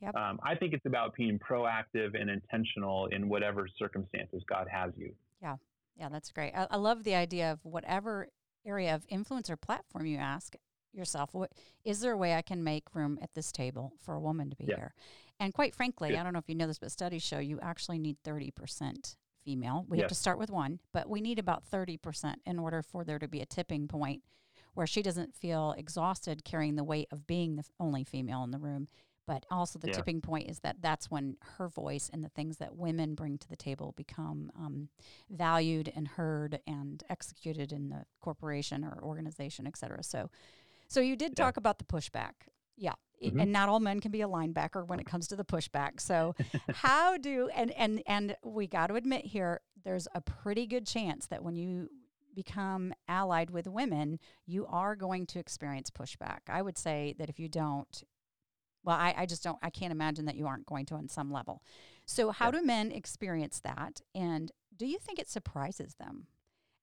Yep. Um, I think it's about being proactive and intentional in whatever circumstances God has you. Yeah, yeah, that's great. I, I love the idea of whatever area of influence or platform you ask yourself, what, is there a way I can make room at this table for a woman to be yeah. here? And quite frankly, yeah. I don't know if you know this, but studies show you actually need 30% female. We yes. have to start with one, but we need about 30% in order for there to be a tipping point where she doesn't feel exhausted carrying the weight of being the only female in the room. But also, the yeah. tipping point is that that's when her voice and the things that women bring to the table become um, valued and heard and executed in the corporation or organization, et cetera. So, so you did yeah. talk about the pushback. Yeah. Mm-hmm. And not all men can be a linebacker when it comes to the pushback. So *laughs* how do and and and we got to admit here there's a pretty good chance that when you become allied with women, you are going to experience pushback. I would say that if you don't, well, I, I just don't, I can't imagine that you aren't going to on some level. So, how yeah. do men experience that? And do you think it surprises them?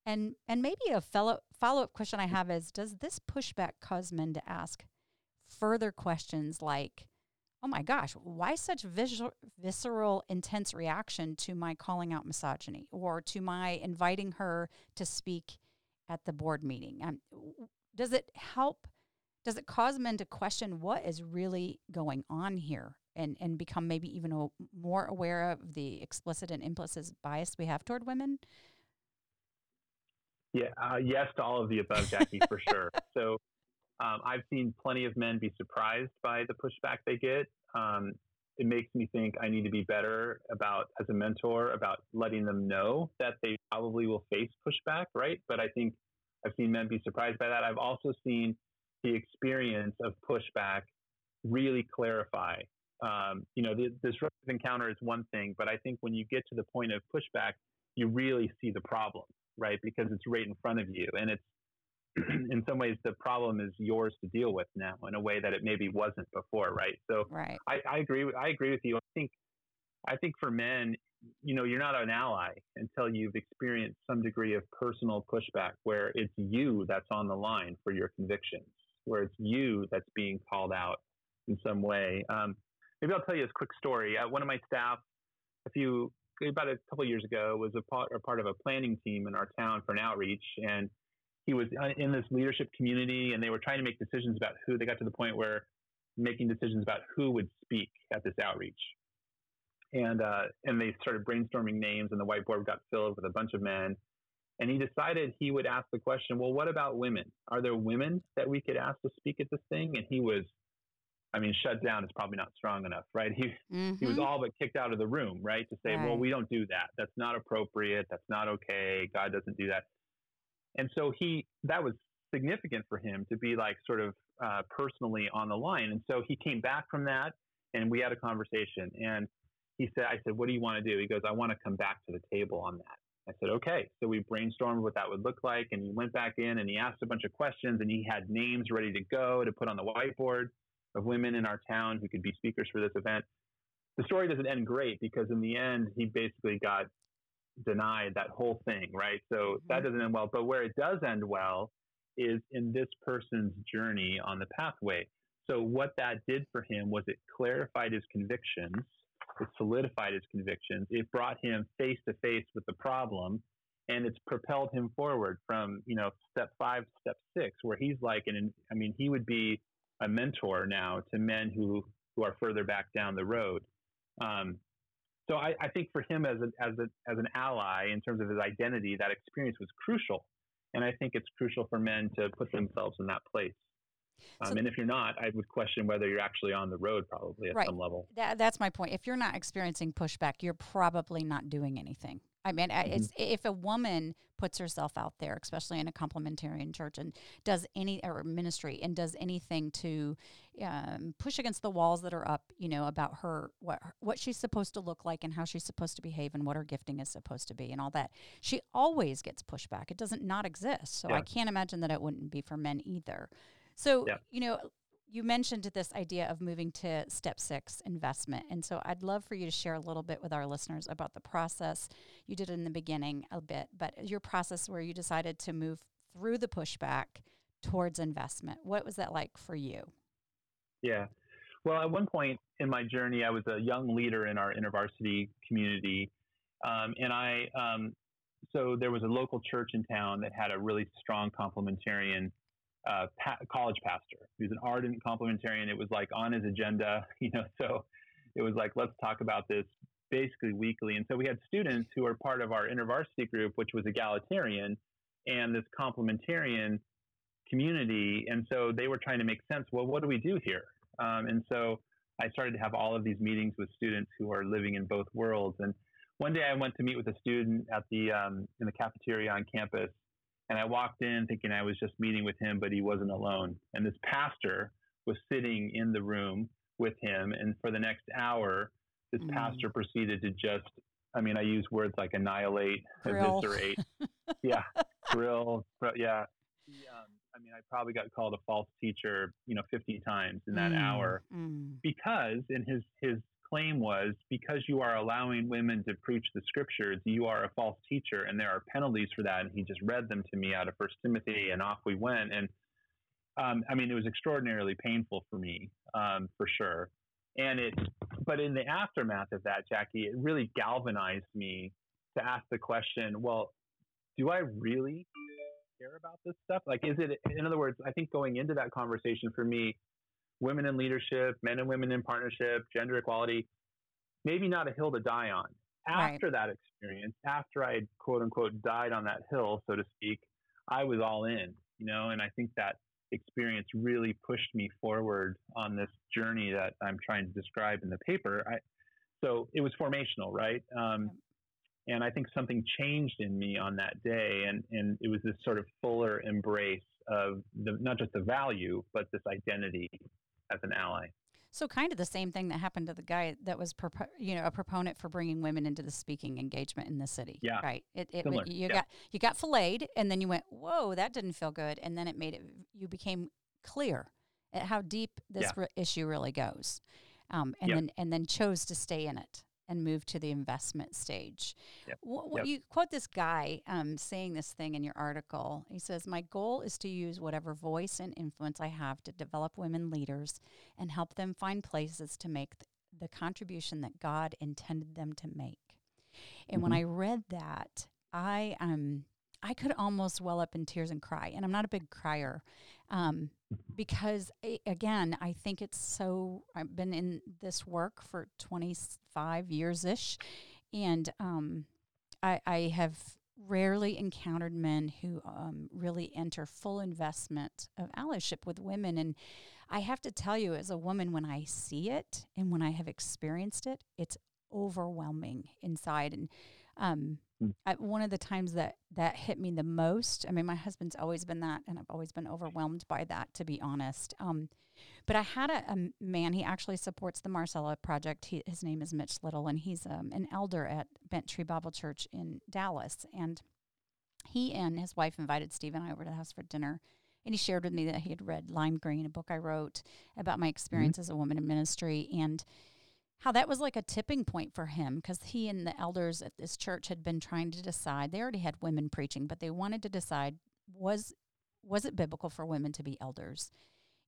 And, and maybe a follow, follow up question I have is Does this pushback cause men to ask, further questions like, oh my gosh, why such visceral, visceral, intense reaction to my calling out misogyny or to my inviting her to speak at the board meeting? Um, does it help? Does it cause men to question what is really going on here and, and become maybe even a, more aware of the explicit and implicit bias we have toward women? Yeah, uh, yes to all of the above, Jackie, for sure. *laughs* So, um, I've seen plenty of men be surprised by the pushback they get. Um, it makes me think I need to be better about, as a mentor, about letting them know that they probably will face pushback, right? But I think I've seen men be surprised by that. I've also seen the experience of pushback really clarify. Um, you know, the, disruptive encounter is one thing, but I think when you get to the point of pushback, you really see the problem, right? Because it's right in front of you, and it's *clears throat* in some ways the problem is yours to deal with now in a way that it maybe wasn't before, right? So right. I, I agree. With, I agree with you. I think I think for men, you know, you're not an ally until you've experienced some degree of personal pushback where it's you that's on the line for your convictions, where it's you that's being called out in some way. Um, maybe I'll tell you a quick story. Uh, one of my staff, a few about a couple years ago, was a part, a part of a planning team in our town for an outreach, and he was uh, in this leadership community and they were trying to make decisions about who they got to the point where making decisions about who would speak at this outreach and uh, and they started brainstorming names and the whiteboard got filled with a bunch of men and he decided he would ask the question well what about women are there women that we could ask to speak at this thing and he was I mean, shut down is probably not strong enough, right? *laughs* He mm-hmm. he was mm-hmm. all but kicked out of the room, right? To say, right. well, we don't do that. That's not appropriate. That's not okay. God doesn't do that. And so he, that was significant for him to be like sort of uh, personally on the line. And so he came back from that and we had a conversation. And he said, I said, what do you want to do? He goes, I want to come back to the table on that. I said, okay. So we brainstormed what that would look like. And he went back in and he asked a bunch of questions and he had names ready to go to put on the whiteboard of women in our town who could be speakers for this event. The story doesn't end great because in the end, he basically got denied that whole thing, right? So mm-hmm. that doesn't end well. But where it does end well is in this person's journey on the pathway. So what that did for him was it clarified his convictions, it solidified his convictions, it brought him face to face with the problem, and it's propelled him forward from you know step five to step six, where he's like, and I mean, he would be a mentor now to men who who are further back down the road. Um, so I, I, think for him as, a, as, a, as an ally in terms of his identity, that experience was crucial. And I think it's crucial for men to put themselves in that place. Um, so, and if you're not, I would question whether you're actually on the road, probably at right. some level. That, that's my point. If you're not experiencing pushback, you're probably not doing anything. I mean, mm-hmm. it's, if a woman puts herself out there, especially in a complementarian church, and does any or ministry and does anything to um, push against the walls that are up, you know, about her what what she's supposed to look like and how she's supposed to behave and what her gifting is supposed to be and all that, she always gets pushback. It doesn't not exist. So yeah. I can't imagine that it wouldn't be for men either. So yeah. you know, you mentioned this idea of moving to step six investment. And so I'd love for you to share a little bit with our listeners about the process. You did in the beginning a bit, but your process where you decided to move through the pushback towards investment. What was that like for you? Yeah. Well, at one point in my journey, I was a young leader in our intervarsity community. Um, and I, um, so there was a local church in town that had a really strong complementarian uh, pa- college pastor. He was an ardent complementarian. It was like on his agenda, *laughs* you know. So it was like, let's talk about this basically weekly. And so we had students who were part of our intervarsity group, which was egalitarian, and this complementarian community. And so they were trying to make sense. Well, what do we do here? Um, and so I started to have all of these meetings with students who are living in both worlds. And one day I went to meet with a student at the um, in the cafeteria on campus, and I walked in thinking I was just meeting with him, but he wasn't alone. And this pastor was sitting in the room with him. And for the next hour, this mm. pastor proceeded to just, I mean, I use words like annihilate, grill. eviscerate. *laughs* yeah, grill. Yeah. Um, I mean, I probably got called a false teacher, you know, 50 times in that mm. hour mm. because in his, his claim was because you are allowing women to preach the scriptures, you are a false teacher, and there are penalties for that. And he just read them to me out of First Timothy, and off we went. And um, I mean, it was extraordinarily painful for me, um, for sure. And it, but in the aftermath of that, Jackie, it really galvanized me to ask the question: Well, do I really care about this stuff? Like, is it? In other words, I think going into that conversation for me, women in leadership, men and women in partnership, gender equality, maybe not a hill to die on. After right. that experience, after I quote unquote died on that hill, so to speak, I was all in, you know, and I think that experience really pushed me forward on this journey that I'm trying to describe in the paper. I, so it was formational, right? Um, and I think something changed in me on that day, and and it was this sort of fuller embrace of the, not just the value, but this identity as an ally. So kind of the same thing that happened to the guy that was, propo- you know, a proponent for bringing women into the speaking engagement in the city. Yeah, right. It, it you yeah. got you got filleted, and then you went, whoa, that didn't feel good, and then it made it. You became clear at how deep this yeah. re- issue really goes, um, and yep. then and then chose to stay in it and move to the investment stage. Yep. yep. You quote this guy um, saying this thing in your article. He says, My goal is to use whatever voice and influence I have to develop women leaders and help them find places to make th- the contribution that God intended them to make. And mm-hmm. when I read that, I um I could almost well up in tears and cry. And I'm not a big crier um. Because, again, I think it's so. I've been in this work for 25 years ish. And um, I, I, have rarely encountered men who um, really enter full investment of allyship with women. And I have to tell you, as a woman, when I see it and when I have experienced it, it's overwhelming inside. And um, mm. I, one of the times that that hit me the most, I mean, my husband's always been that, and I've always been overwhelmed by that, to be honest. Um, but I had a, a, man, he actually supports the Marcella Project. He, his name is Mitch Little, and he's um, an elder at Bent Tree Bible Church in Dallas. And he and his wife invited Steve and I over to the house for dinner. And he shared with me that he had read Lime Green, a book I wrote about my experience mm-hmm. as a woman in ministry. And how that was like a tipping point for him because he and the elders at this church had been trying to decide they already had women preaching but they wanted to decide was was it biblical for women to be elders?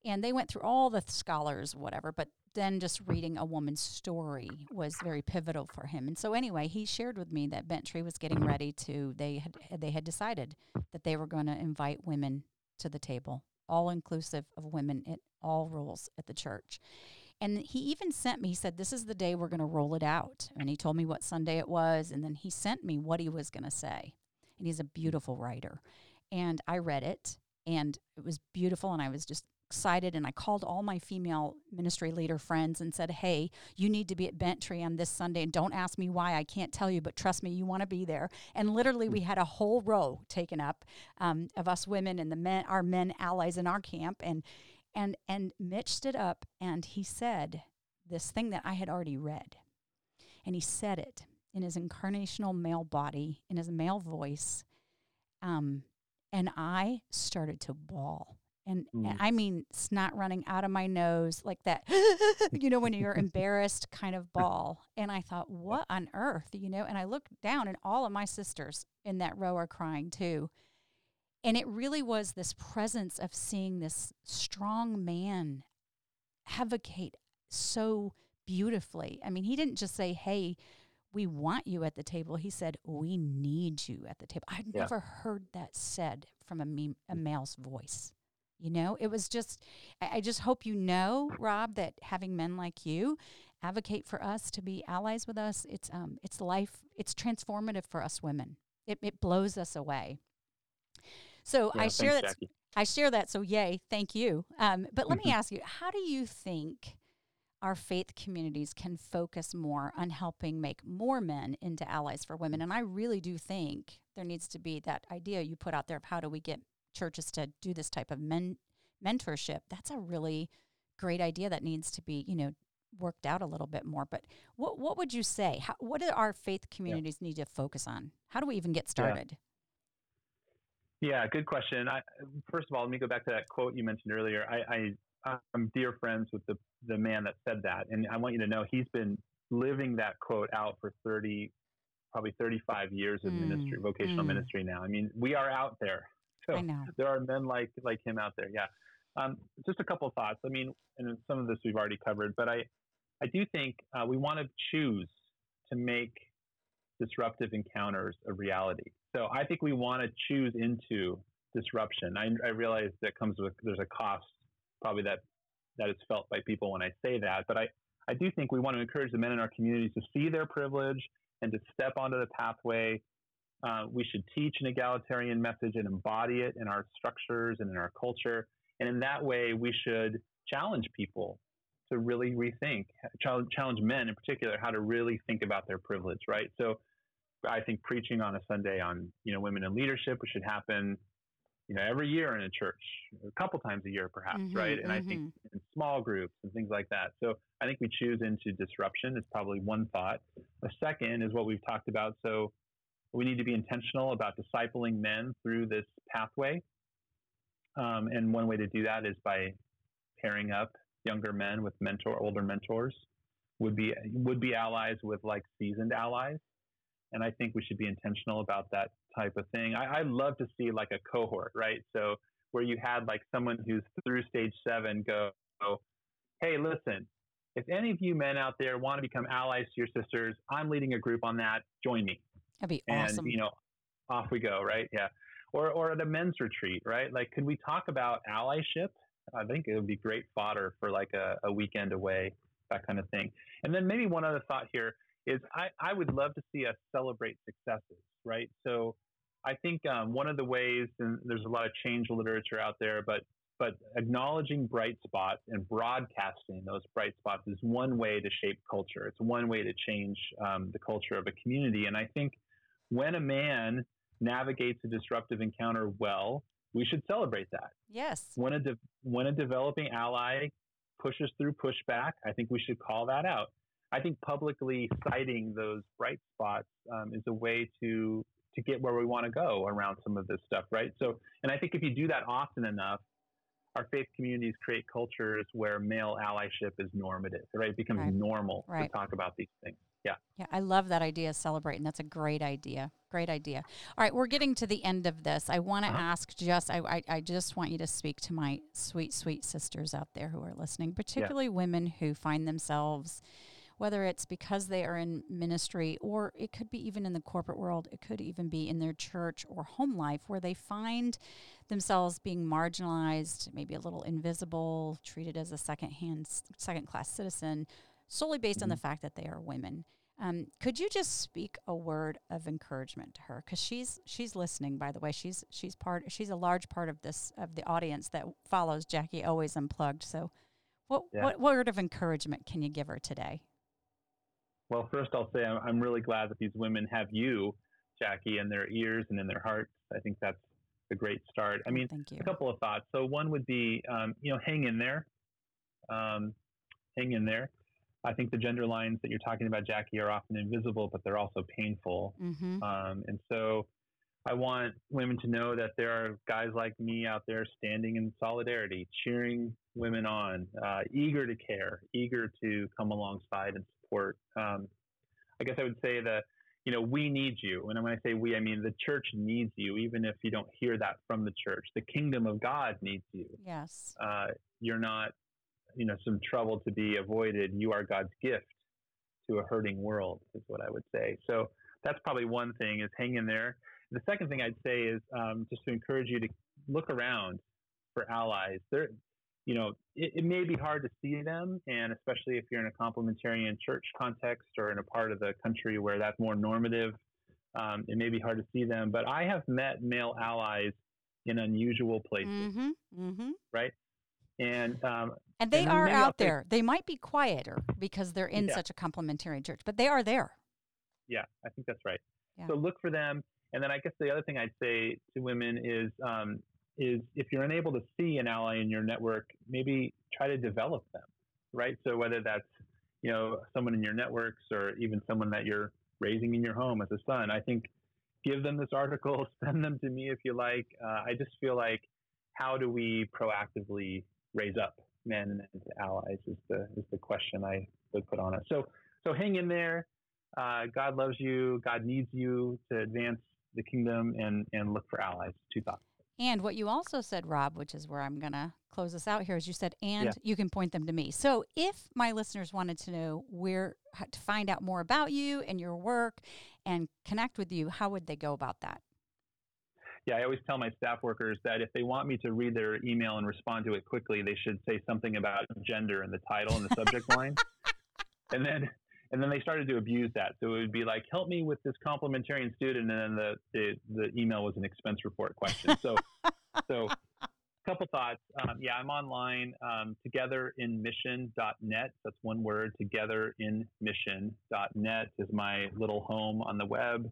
And they went through all the scholars whatever but then just reading a woman's story was very pivotal for him. And so anyway he shared with me that bent was getting ready to they had they had decided that they were going to invite women to the table all inclusive of women in all roles at the church and he even sent me, he said, This is the day we're going to roll it out. And he told me what Sunday it was. And then he sent me what he was going to say. And he's a beautiful writer. And I read it and it was beautiful. And I was just excited and I called all my female ministry leader friends and said, Hey, you need to be at Bent-Tree on this Sunday. And don't ask me why. I can't tell you, but trust me, you want to be there. And literally, we had a whole row taken up um, of us women and the men, our men allies in our camp. And, and, and Mitch stood up and he said this thing that I had already read. And he said it in his incarnational male body, in his male voice. Um, and I started to bawl. And, mm. and, I mean, snot running out of my nose, like that, *laughs* you know, when you're *laughs* embarrassed kind of bawl. And I thought, what on earth, you know? And I looked down, and all of my sisters in that row are crying too. And it really was this presence of seeing this strong man advocate so beautifully. I mean, he didn't just say, hey, we want you at the table. He said, we need you at the table. I'd yeah. never heard that said from a, me- a male's voice. You know, it was just, I, I just hope you know, Rob, that having men like you advocate for us to be allies with us, it's, um, it's life, it's transformative for us women. It, it blows us away. So yeah, I share thanks, that. Jackie. I share that. So yay, thank you. Um, but let me ask you, how do you think our faith communities can focus more on helping make more men into allies for women. And I really do think there needs to be that idea you put out there of how do we get churches to do this type of men mentorship. That's a really great idea that needs to be, you know, worked out a little bit more. But what what would you say? How, what do our faith communities yeah. need to focus on? How do we even get started? Yeah, yeah good question. I, first of all, let me go back to that quote you mentioned earlier. I, I I'm dear friends with the the man that said that, and I want you to know he's been living that quote out for 30, probably 35 years of mm, ministry, vocational mm. ministry now. I mean, we are out there. So there are men like like him out there. Yeah. Um, just a couple of thoughts. I mean, and some of this we've already covered, but I I do think uh, we want to choose to make disruptive encounters of reality. So I think we want to choose into disruption. I, I realize that comes with there's a cost probably that that is felt by people when I say that. But I, I do think we want to encourage the men in our communities to see their privilege and to step onto the pathway. Uh, we should teach an egalitarian message and embody it in our structures and in our culture. And in that way, we should challenge people to really rethink, challenge men in particular, how to really think about their privilege, right? So I think preaching on a Sunday on, you know, women in leadership, should happen you know, every year in a church, a couple times a year, perhaps, mm-hmm, right? And mm-hmm. I think mm-hmm. in small groups and things like that. So I think we choose into disruption is probably one thought. A second is what we've talked about. So we need to be intentional about discipling men through this pathway. Um, and one way to do that is by pairing up younger men with mentor, older mentors, would be would be allies with like seasoned allies. And I think we should be intentional about that type of thing. I, I love to see like a cohort, right? So where you had like someone who's through stage seven go, hey, listen, if any of you men out there want to become allies to your sisters, I'm leading a group on that. Join me. That'd be and, awesome. And you know, off we go, right? Yeah. Or, or at a men's retreat, right? Like, could we talk about allyship? I think it would be great fodder for like a, a weekend away, that kind of thing. And then maybe one other thought here is I, I would love to see us celebrate successes, right? So I think um, one of the ways, and there's a lot of change literature out there, but but acknowledging bright spots and broadcasting those bright spots is one way to shape culture. It's one way to change um, the culture of a community. And I think when a man navigates a disruptive encounter well, we should celebrate that. Yes. When a de- when a developing ally pushes through pushback, I think we should call that out. I think publicly citing those bright spots um, is a way to to get where we want to go around some of this stuff, right? So, and I think if you do that often enough, our faith communities create cultures where male allyship is normative, right? It becomes right. normal right. to talk about these things. Yeah. Yeah, I love that idea of celebrating. That's a great idea. Great idea. All right, we're getting to the end of this. I want to uh-huh. ask just, I, I, I, just want you to speak to my sweet, sweet sisters out there who are listening, particularly yeah. women who find themselves whether it's because they are in ministry or it could be even in the corporate world, it could even be in their church or home life where they find themselves being marginalized, maybe a little invisible, treated as a second hand, second class citizen, solely based mm-hmm. on the mm-hmm. fact that they are women. Um, could you just speak a word of encouragement to her? Because she's she's listening. By the way, she's she's part. She's a large part of this of the audience that follows Jackie Always Unplugged. So, what yeah. what word of encouragement can you give her today? Well, first I'll say I'm, I'm really glad that these women have you, Jackie, in their ears and in their hearts. I think that's a great start. I mean, Thank you. a couple of thoughts. So one would be, um, you know, hang in there. Um, hang in there. I think the gender lines that you're talking about, Jackie, are often invisible, but they're also painful. Mm-hmm. Um, and so I want women to know that there are guys like me out there standing in solidarity, cheering women on, uh, eager to care, eager to come alongside and support. Um, I guess I would say that, you know, we need you. And when I say we, I mean the church needs you, even if you don't hear that from the church. The kingdom of God needs you. Yes. Uh, you're not you know some trouble to be avoided. You are God's gift to a hurting world, is what I would say. So that's probably one thing: is hang in there. The second thing I'd say is um, just to encourage you to look around for allies. There, you know, it, it, may be hard to see them, and especially if you're in a complementarian church context or in a part of the country where that's more normative, um, it may be hard to see them. But I have met male allies in unusual places, mm-hmm, mm-hmm. right? And um, and they and are out there. They might be quieter because they're in yeah. such a complementary church, but they are there. Yeah, I think that's right. Yeah. So look for them. And then I guess the other thing I'd say to women is um, is if you're unable to see an ally in your network, maybe try to develop them, right? So whether that's you know someone in your networks or even someone that you're raising in your home as a son, I think give them this article, *laughs* send them to me if you like. Uh, I just feel like how do we proactively raise up men and allies is the is the question I would put on it. So so hang in there. Uh, God loves you. God needs you to advance the kingdom and and look for allies. Two thoughts. And what you also said, Rob, which is where I'm going to close this out here, is you said, and yeah. you can point them to me. So if my listeners wanted to know where to find out more about you and your work and connect with you, how would they go about that? yeah, I always tell my staff workers that if they want me to read their email and respond to it quickly, they should say something about gender in the title and the subject line. *laughs* And then and then they started to abuse that. So it would be like, help me with this complementarian student, and then the the, the email was an expense report question. So *laughs* so a couple thoughts. Um, yeah, I'm online, um, togetherinmission.net. That's one word. Togetherinmission.net is my little home on the web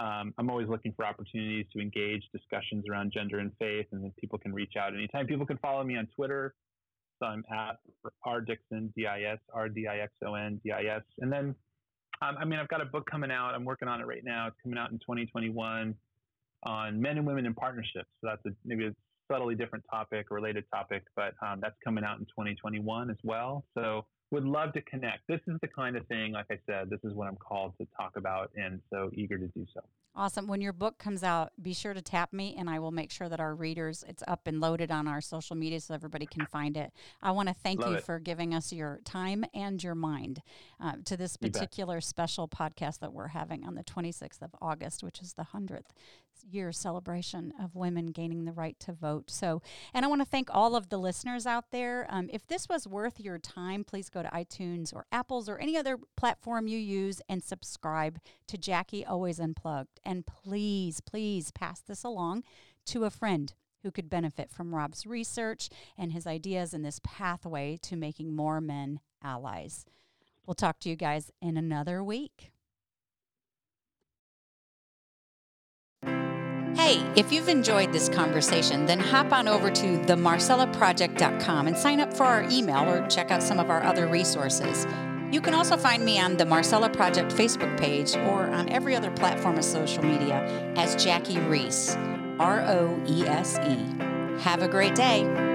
um, I'm always looking for opportunities to engage discussions around gender and faith, and then people can reach out anytime. People can follow me on Twitter. I'm at R Dixon, D I S, R D I X O N, D I S. And then, um, I mean, I've got a book coming out. I'm working on it right now. It's coming out in 2021 on men and women in partnerships. So that's a, maybe a subtly different topic, related topic, but um, that's coming out in 2021 as well. So would love to connect. This is the kind of thing, like I said, this is what I'm called to talk about, and so eager to do so. Awesome. When your book comes out, be sure to tap me and I will make sure that our readers, it's up and loaded on our social media so everybody can find it. I want to thank Love you it. for giving us your time and your mind uh, to this particular special podcast that we're having on the 26th of August, which is the 100th year celebration of women gaining the right to vote. So, and I want to thank all of the listeners out there. Um, if this was worth your time, please go to iTunes or Apple's or any other platform you use and subscribe to Jackie Always Unplugged. And please, please pass this along to a friend who could benefit from Rob's research and his ideas in this pathway to making more men allies. We'll talk to you guys in another week. Hey, if you've enjoyed this conversation, then hop on over to themarcellaproject.com and sign up for our email or check out some of our other resources. You can also find me on the Marcella Project Facebook page or on every other platform of social media as Jackie Roese, R O E S E. Have a great day.